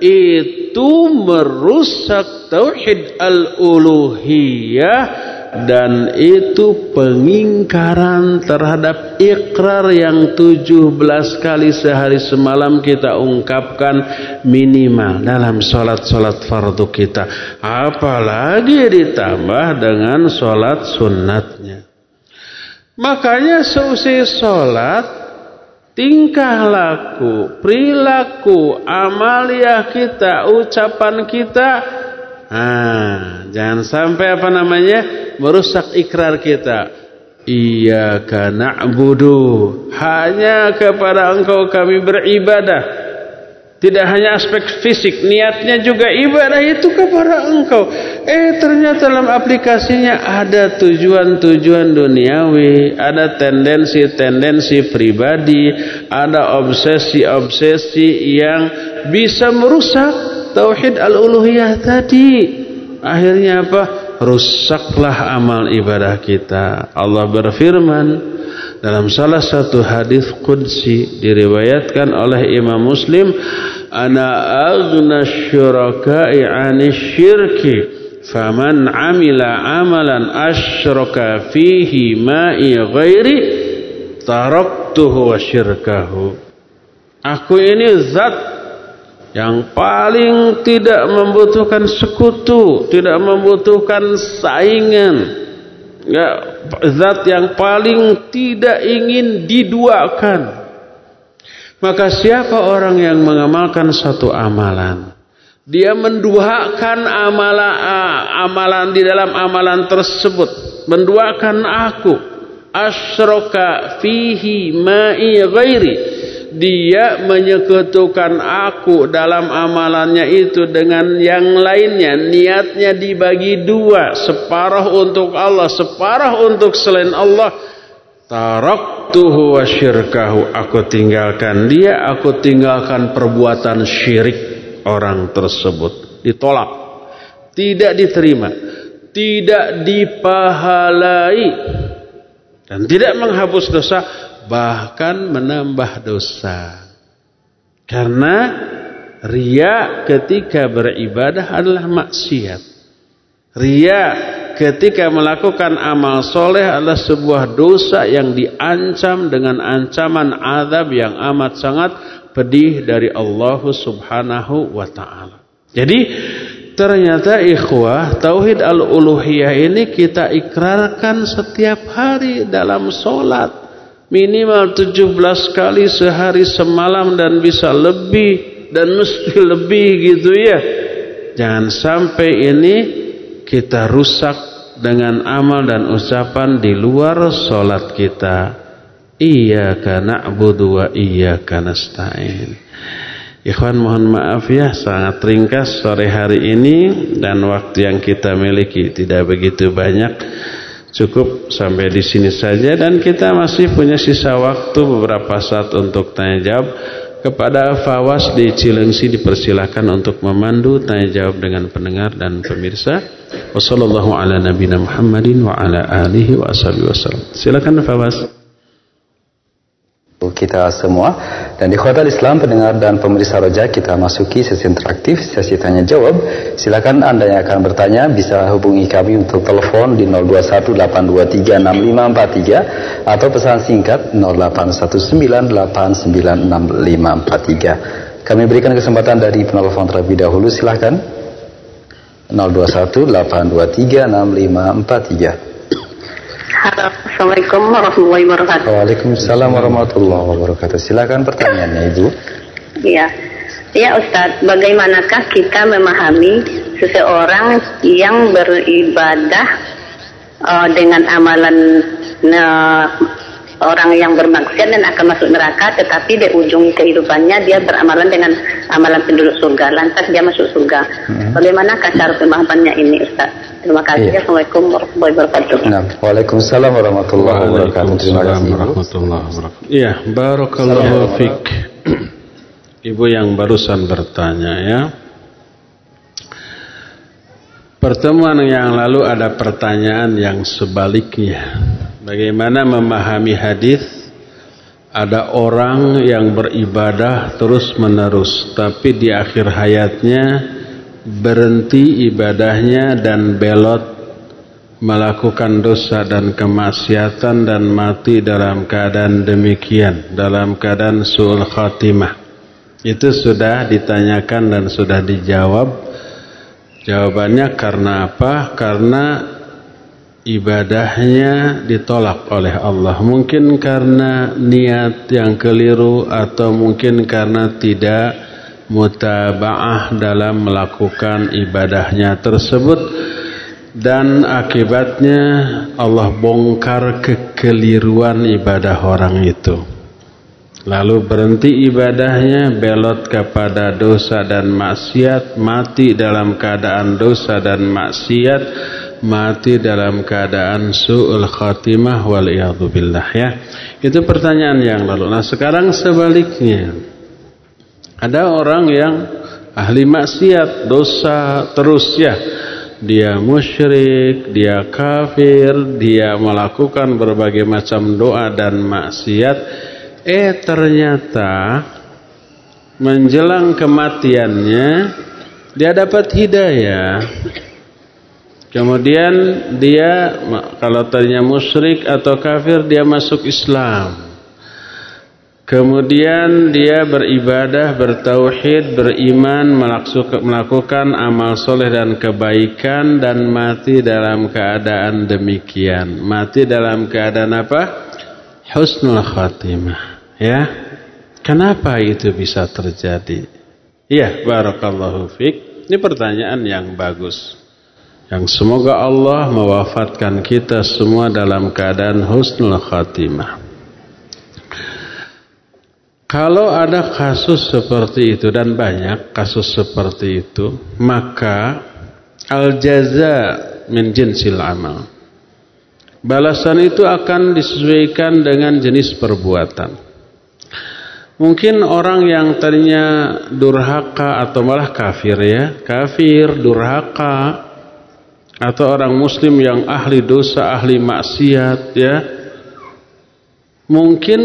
itu merusak tauhid al-uluhiyah dan itu pengingkaran terhadap ikrar yang 17 kali sehari semalam kita ungkapkan minimal dalam sholat-sholat fardu kita. Apalagi ditambah dengan sholat sunnatnya. Makanya seusai sholat tingkah laku perilaku amalia kita ucapan kita Ah, jangan sampai apa namanya merusak ikrar kita. Iyyaka na'budu. Hanya kepada Engkau kami beribadah. Tidak hanya aspek fisik, niatnya juga ibadah itu kepada Engkau. Eh, ternyata dalam aplikasinya ada tujuan-tujuan duniawi, ada tendensi-tendensi pribadi, ada obsesi-obsesi yang bisa merusak tauhid al-uluhiyah tadi. Akhirnya apa? Rusaklah amal ibadah kita. Allah berfirman dalam salah satu hadis qudsi diriwayatkan oleh Imam Muslim, "Ana aghna syuraka'i 'ani syirki." Faman amila amalan asyraka fihi ma'i ghairi taraktuhu wa syirkahu. Aku ini zat yang paling tidak membutuhkan sekutu, tidak membutuhkan saingan. Ya, zat yang paling tidak ingin diduakan. Maka siapa orang yang mengamalkan satu amalan, dia menduakan amalan amalan di dalam amalan tersebut, menduakan aku, asyraka fihi ma'i ghairi dia menyekutukan aku dalam amalannya itu dengan yang lainnya. Niatnya dibagi dua separuh untuk Allah separuh untuk selain Allah. Taraktuhu wa syirkahu aku tinggalkan dia aku tinggalkan perbuatan syirik orang tersebut. Ditolak. Tidak diterima. Tidak dipahalai. Dan tidak menghapus dosa bahkan menambah dosa. Karena ria ketika beribadah adalah maksiat. Ria ketika melakukan amal soleh adalah sebuah dosa yang diancam dengan ancaman azab yang amat sangat pedih dari Allah subhanahu wa ta'ala. Jadi ternyata ikhwah tauhid al-uluhiyah ini kita ikrarkan setiap hari dalam solat minimal 17 kali sehari semalam dan bisa lebih dan mesti lebih gitu ya. Jangan sampai ini kita rusak dengan amal dan ucapan di luar solat kita. Iyyaka na'budu wa iyyaka nasta'in. Ikhwan mohon maaf ya sangat ringkas sore hari ini dan waktu yang kita miliki tidak begitu banyak Cukup sampai di sini saja dan kita masih punya sisa waktu beberapa saat untuk tanya jawab. kepada Fawas di Cilengsi dipersilahkan untuk memandu tanya jawab dengan pendengar dan pemirsa. Wassalamualaikum ala nabiyina Muhammadin wa ala alihi wa wasallam. Silakan Fawas kita semua. Dan di Kota Islam pendengar dan pemirsa roja kita masuki sesi interaktif sesi tanya jawab. Silakan anda yang akan bertanya bisa hubungi kami untuk telepon di 0218236543 atau pesan singkat 0819896543 kami berikan kesempatan dari penelpon terlebih dahulu silakan. 0218236543 Halo, Assalamualaikum warahmatullahi wabarakatuh. Waalaikumsalam warahmatullahi wabarakatuh. Silakan pertanyaannya Ibu. Iya. Ya Ustadz, bagaimanakah kita memahami seseorang yang beribadah uh, dengan amalan uh, orang yang bermaksiat dan akan masuk neraka tetapi di ujung kehidupannya dia beramalan dengan amalan penduduk surga. Lantas dia masuk surga. Hmm. bagaimana cara pemahamannya ini Ustaz? Terima kasih. Iya. Assalamualaikum warahmatullahi wabarakatuh. Nah, Waalaikumsalam warahmatullahi wabarakatuh. Terima kasih warahmatullahi wabarakatuh. Iya Barakallahu Fik. Ibu yang barusan bertanya ya. Pertemuan yang lalu ada pertanyaan yang sebaliknya Bagaimana memahami hadis? Ada orang yang beribadah terus menerus, tapi di akhir hayatnya berhenti ibadahnya dan belot melakukan dosa dan kemaksiatan dan mati dalam keadaan demikian, dalam keadaan suul khatimah. Itu sudah ditanyakan dan sudah dijawab. Jawabannya karena apa? Karena ibadahnya ditolak oleh Allah. Mungkin karena niat yang keliru atau mungkin karena tidak mutabaah dalam melakukan ibadahnya tersebut. Dan akibatnya Allah bongkar kekeliruan ibadah orang itu. Lalu berhenti ibadahnya belot kepada dosa dan maksiat mati dalam keadaan dosa dan maksiat mati dalam keadaan su'ul khatimah wal billah ya. Itu pertanyaan yang lalu. Nah, sekarang sebaliknya. Ada orang yang ahli maksiat, dosa terus ya. Dia musyrik, dia kafir, dia melakukan berbagai macam doa dan maksiat. Eh ternyata menjelang kematiannya dia dapat hidayah Kemudian dia kalau tadinya musyrik atau kafir dia masuk Islam. Kemudian dia beribadah, bertauhid, beriman, melakukan amal soleh dan kebaikan dan mati dalam keadaan demikian. Mati dalam keadaan apa? Husnul khatimah. Ya. Kenapa itu bisa terjadi? Iya, barakallahu fiik. Ini pertanyaan yang bagus. Yang semoga Allah mewafatkan kita semua dalam keadaan husnul khatimah. Kalau ada kasus seperti itu dan banyak kasus seperti itu, maka al-jaza min jinsil amal. Balasan itu akan disesuaikan dengan jenis perbuatan. Mungkin orang yang tadinya durhaka atau malah kafir ya, kafir, durhaka, atau orang muslim yang ahli dosa, ahli maksiat ya. Mungkin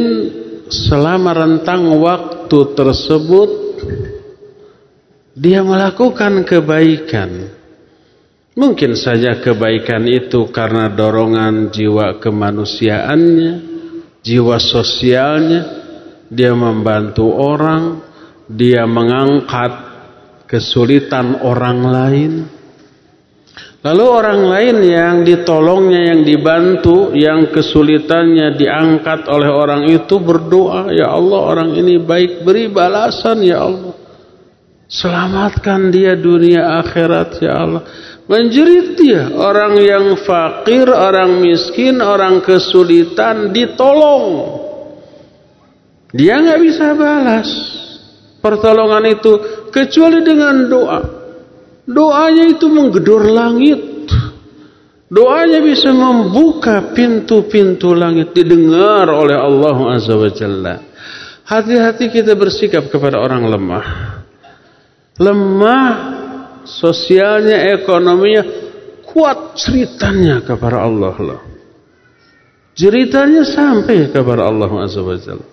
selama rentang waktu tersebut dia melakukan kebaikan. Mungkin saja kebaikan itu karena dorongan jiwa kemanusiaannya, jiwa sosialnya, dia membantu orang, dia mengangkat kesulitan orang lain. Lalu orang lain yang ditolongnya, yang dibantu, yang kesulitannya diangkat oleh orang itu berdoa, Ya Allah orang ini baik, beri balasan Ya Allah. Selamatkan dia dunia akhirat Ya Allah. Menjerit dia, orang yang fakir, orang miskin, orang kesulitan ditolong. Dia nggak bisa balas pertolongan itu kecuali dengan doa. Doanya itu menggedor langit. Doanya bisa membuka pintu-pintu langit didengar oleh Allah Azza wa Jalla. Hati-hati kita bersikap kepada orang lemah. Lemah sosialnya, ekonominya, kuat ceritanya kepada Allah. Ceritanya sampai kepada Allah Azza wa Jalla.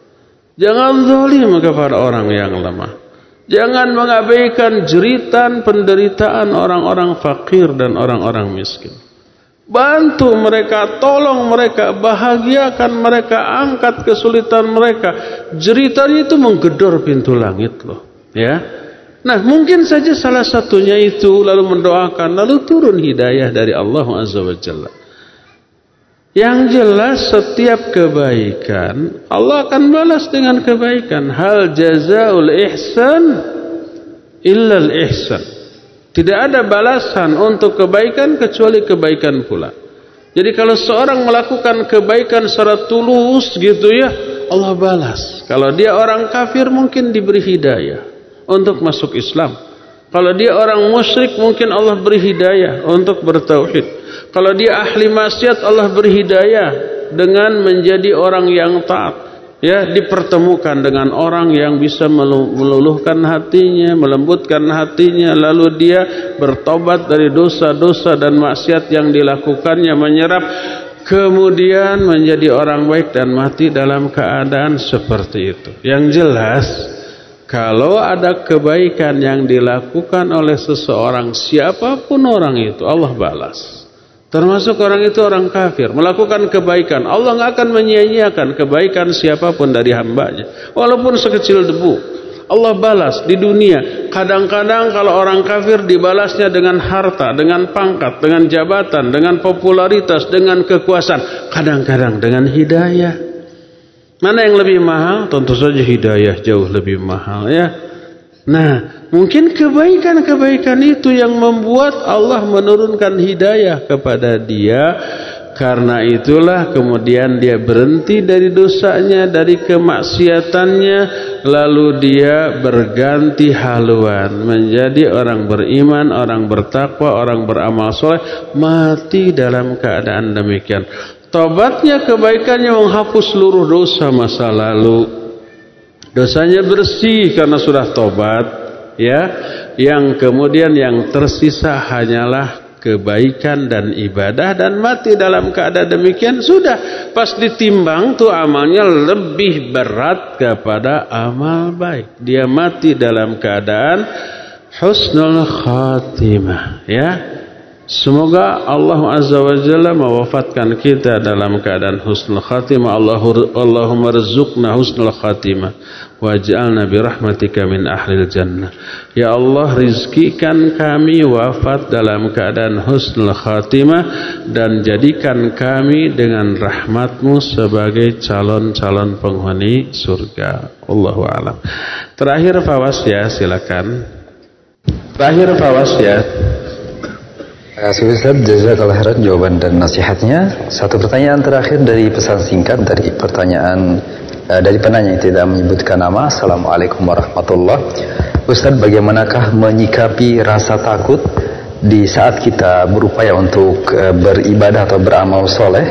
Jangan zalim kepada orang yang lemah. Jangan mengabaikan jeritan penderitaan orang-orang fakir dan orang-orang miskin. Bantu mereka, tolong mereka, bahagiakan mereka, angkat kesulitan mereka. Jeritanya itu menggedor pintu langit loh. Ya, Nah mungkin saja salah satunya itu lalu mendoakan lalu turun hidayah dari Allah Azza wa Jalla. Yang jelas setiap kebaikan Allah akan balas dengan kebaikan. Hal jazaul ihsan illal ihsan. Tidak ada balasan untuk kebaikan kecuali kebaikan pula. Jadi kalau seorang melakukan kebaikan secara tulus gitu ya, Allah balas. Kalau dia orang kafir mungkin diberi hidayah untuk masuk Islam. Kalau dia orang musyrik mungkin Allah beri hidayah untuk bertauhid. Kalau dia ahli maksiat Allah beri hidayah dengan menjadi orang yang taat. Ya, dipertemukan dengan orang yang bisa meluluhkan hatinya, melembutkan hatinya, lalu dia bertobat dari dosa-dosa dan maksiat yang dilakukannya, menyerap kemudian menjadi orang baik dan mati dalam keadaan seperti itu. Yang jelas kalau ada kebaikan yang dilakukan oleh seseorang, siapa pun orang itu, Allah balas. Termasuk orang itu orang kafir, melakukan kebaikan. Allah nggak akan menyia-nyiakan kebaikan siapa pun dari hambanya. Walaupun sekecil debu. Allah balas di dunia. Kadang-kadang kalau orang kafir dibalasnya dengan harta, dengan pangkat, dengan jabatan, dengan popularitas, dengan kekuasaan. Kadang-kadang dengan hidayah. Mana yang lebih mahal? Tentu saja hidayah jauh lebih mahal ya. Nah, mungkin kebaikan-kebaikan itu yang membuat Allah menurunkan hidayah kepada dia. Karena itulah kemudian dia berhenti dari dosanya, dari kemaksiatannya, lalu dia berganti haluan menjadi orang beriman, orang bertakwa, orang beramal soleh, mati dalam keadaan demikian. Tobatnya kebaikannya menghapus seluruh dosa masa lalu. Dosanya bersih karena sudah tobat, ya. Yang kemudian yang tersisa hanyalah kebaikan dan ibadah dan mati dalam keadaan demikian sudah pas ditimbang tuh amalnya lebih berat kepada amal baik. Dia mati dalam keadaan husnul khatimah, ya. Semoga Allah Azza wa Jalla mewafatkan kita dalam keadaan husnul khatimah. Allahumma rizukna husnul khatimah. Waj'alna birahmatika min ahlil jannah. Ya Allah rizkikan kami wafat dalam keadaan husnul khatimah. Dan jadikan kami dengan rahmatmu sebagai calon-calon penghuni surga. Allahu alam. Terakhir fawas ya silakan. Terakhir fawas ya. Kasih Ustaz, jazakallah khairan jawaban dan nasihatnya. Satu pertanyaan terakhir dari pesan singkat dari pertanyaan uh, dari penanya yang tidak menyebutkan nama. Assalamualaikum warahmatullahi Ustaz, bagaimanakah menyikapi rasa takut di saat kita berupaya untuk uh, beribadah atau beramal soleh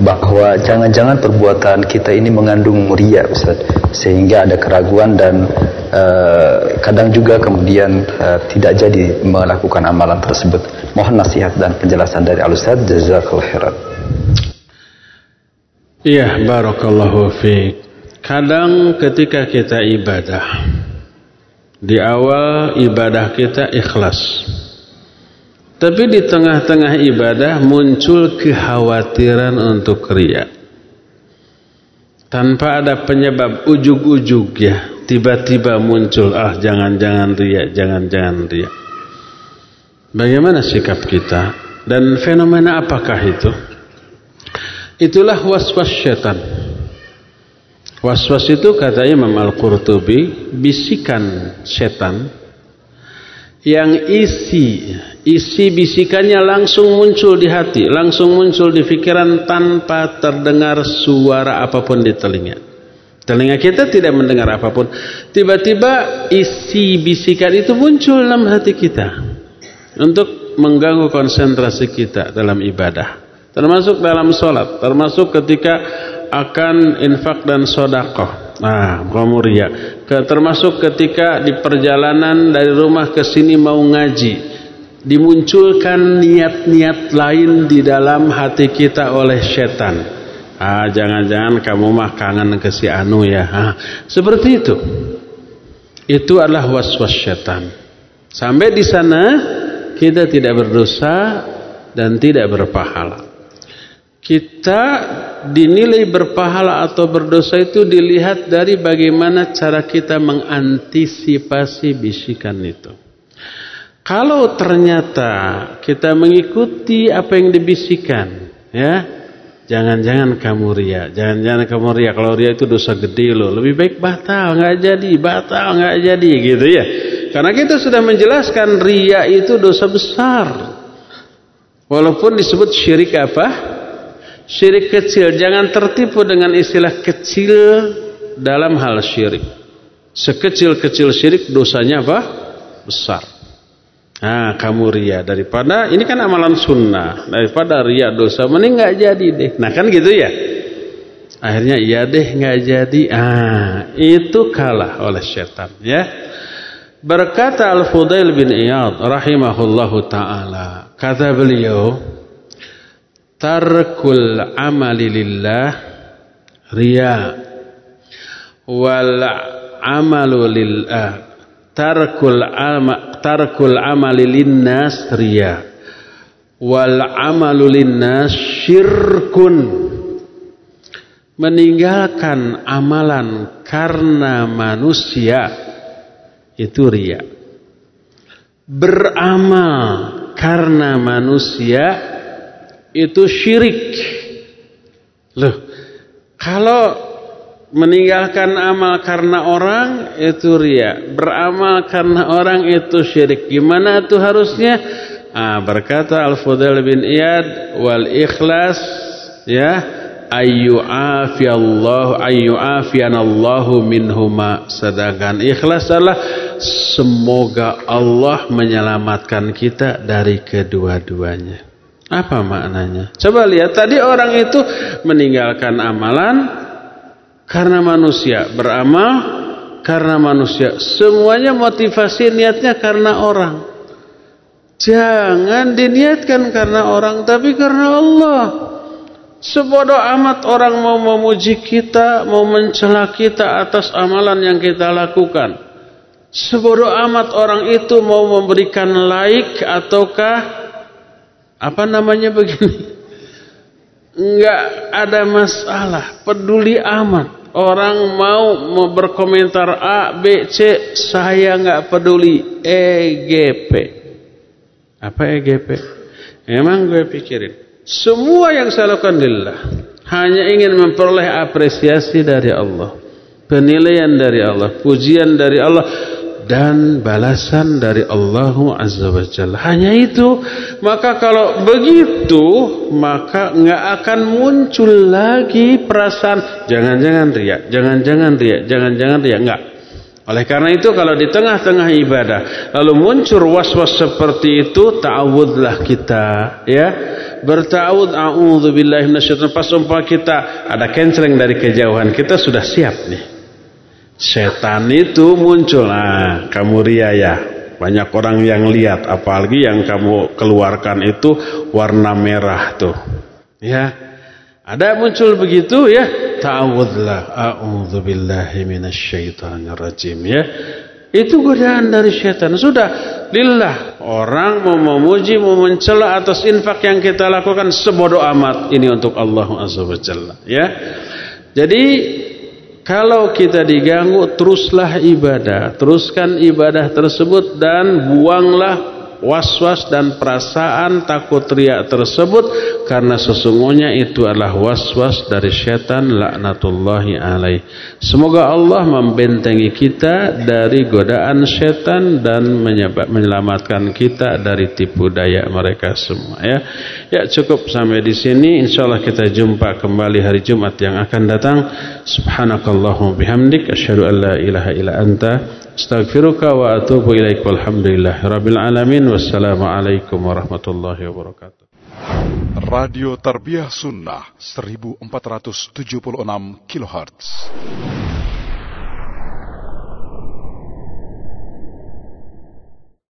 bahwa jangan-jangan perbuatan kita ini mengandung muria Ustaz sehingga ada keraguan dan uh, kadang juga kemudian uh, tidak jadi melakukan amalan tersebut Mohon nasihat dan penjelasan dari Al-Ustaz. Jazakallah khairan. Iya, barakallahu fiik. Kadang ketika kita ibadah, di awal ibadah kita ikhlas. Tapi di tengah-tengah ibadah muncul kekhawatiran untuk ria. Tanpa ada penyebab ujug-ujug ya. Tiba-tiba muncul, ah jangan-jangan ria, jangan-jangan ria. Bagaimana sikap kita dan fenomena apakah itu? Itulah waswas syaitan. Waswas itu kata Imam Al-Qurtubi bisikan setan yang isi isi bisikannya langsung muncul di hati, langsung muncul di pikiran tanpa terdengar suara apa pun di telinga. Telinga kita tidak mendengar apa pun. Tiba-tiba isi bisikan itu muncul dalam hati kita untuk mengganggu konsentrasi kita dalam ibadah. Termasuk dalam sholat, termasuk ketika akan infak dan sodakoh. Nah, kamu. Termasuk ketika di perjalanan dari rumah ke sini mau ngaji, dimunculkan niat-niat lain di dalam hati kita oleh setan. Ah, jangan-jangan kamu mah kangen ke si Anu ya. Ah, seperti itu. Itu adalah was-was setan. Sampai di sana kita tidak berdosa dan tidak berpahala. Kita dinilai berpahala atau berdosa itu dilihat dari bagaimana cara kita mengantisipasi bisikan itu. Kalau ternyata kita mengikuti apa yang dibisikkan, ya, jangan-jangan kamu ria, jangan-jangan kamu ria. Kalau ria itu dosa gede loh. Lebih baik batal, nggak jadi, batal, nggak jadi, gitu ya. Karena kita sudah menjelaskan ria itu dosa besar. Walaupun disebut syirik apa? Syirik kecil jangan tertipu dengan istilah kecil dalam hal syirik. Sekecil-kecil syirik dosanya apa? Besar. Nah, kamu ria daripada ini kan amalan sunnah daripada ria dosa mending nggak jadi deh. Nah kan gitu ya. Akhirnya iya deh nggak jadi. Ah itu kalah oleh setan ya. Berkata Al Fudail bin Iyad rahimahullahu taala kata beliau tarkul amali lillah riya. Wal amalu lillah tarkul ama, tarkul amali linnas riya. Wal amalu linnas syirkun. Meninggalkan amalan karena manusia itu riya. Beramal karena manusia itu syirik. Loh, kalau meninggalkan amal karena orang itu ria, beramal karena orang itu syirik. Gimana itu harusnya? Ah, berkata Al-Fudail bin Iyad wal ikhlas ya ayu afiyallahu ayu afiyanallahu minhuma sedangkan ikhlas adalah semoga Allah menyelamatkan kita dari kedua-duanya apa maknanya? Coba lihat tadi orang itu meninggalkan amalan karena manusia, beramal karena manusia. Semuanya motivasi niatnya karena orang. Jangan diniatkan karena orang tapi karena Allah. Sebodoh amat orang mau memuji kita, mau mencela kita atas amalan yang kita lakukan. Sebodoh amat orang itu mau memberikan like ataukah apa namanya begini? Enggak ada masalah, peduli amat. Orang mau berkomentar A, B, C, saya enggak peduli. EGP. Apa EGP? Emang gue pikirin. Semua yang saya lakukan lillah. Hanya ingin memperoleh apresiasi dari Allah. Penilaian dari Allah. Pujian dari Allah dan balasan dari Allah Azza wa Jalla. Hanya itu. Maka kalau begitu, maka nggak akan muncul lagi perasaan jangan-jangan riak, jangan-jangan riak, jangan-jangan riak. Enggak. Oleh karena itu kalau di tengah-tengah ibadah lalu muncul was-was seperti itu, ta'awudlah kita, ya. Berta'awud a'udzubillahi minasyaitonir pas umpama kita ada kenceleng dari kejauhan, kita sudah siap nih setan itu muncul. Nah kamu ria ya. Banyak orang yang lihat apalagi yang kamu keluarkan itu warna merah tuh. Ya. Ada muncul begitu ya. Ta'awudlah a'udzubillahi minasyaitonirrajim ya. Itu godaan dari setan. Sudah lillah. Orang mau memuji mau mencela atas infak yang kita lakukan sebodoh amat. Ini untuk Allah azza ya. Jadi kalau kita diganggu, teruslah ibadah. Teruskan ibadah tersebut dan buanglah was-was dan perasaan takut riak tersebut karena sesungguhnya itu adalah was-was dari syaitan laknatullahi alaih. Semoga Allah membentengi kita dari godaan syaitan dan menyelamatkan kita dari tipu daya mereka semua ya. Ya cukup sampai di sini insyaallah kita jumpa kembali hari Jumat yang akan datang. Subhanakallahumma bihamdik asyhadu an la ilaha illa anta Astaghfiruka wa atubu ilaik walhamdulillah rabbil alamin wassalamualaikum warahmatullahi wabarakatuh. Radio Tarbiyah Sunnah 1476 kHz.